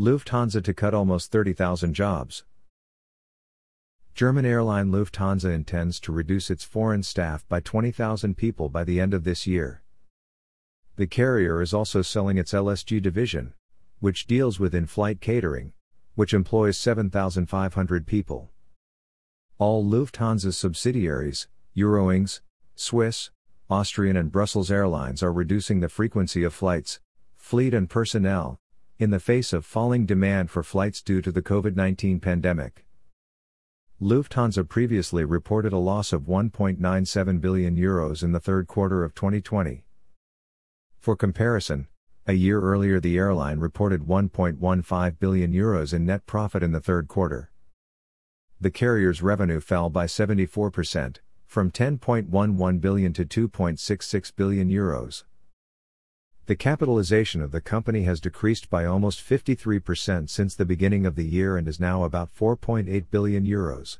Lufthansa to cut almost 30,000 jobs. German airline Lufthansa intends to reduce its foreign staff by 20,000 people by the end of this year. The carrier is also selling its LSG division, which deals with in flight catering, which employs 7,500 people. All Lufthansa's subsidiaries, Eurowings, Swiss, Austrian, and Brussels Airlines are reducing the frequency of flights, fleet, and personnel, in the face of falling demand for flights due to the COVID 19 pandemic. Lufthansa previously reported a loss of 1.97 billion euros in the third quarter of 2020. For comparison, a year earlier the airline reported 1.15 billion euros in net profit in the third quarter. The carrier's revenue fell by 74%, from 10.11 billion to 2.66 billion euros. The capitalization of the company has decreased by almost 53% since the beginning of the year and is now about 4.8 billion euros.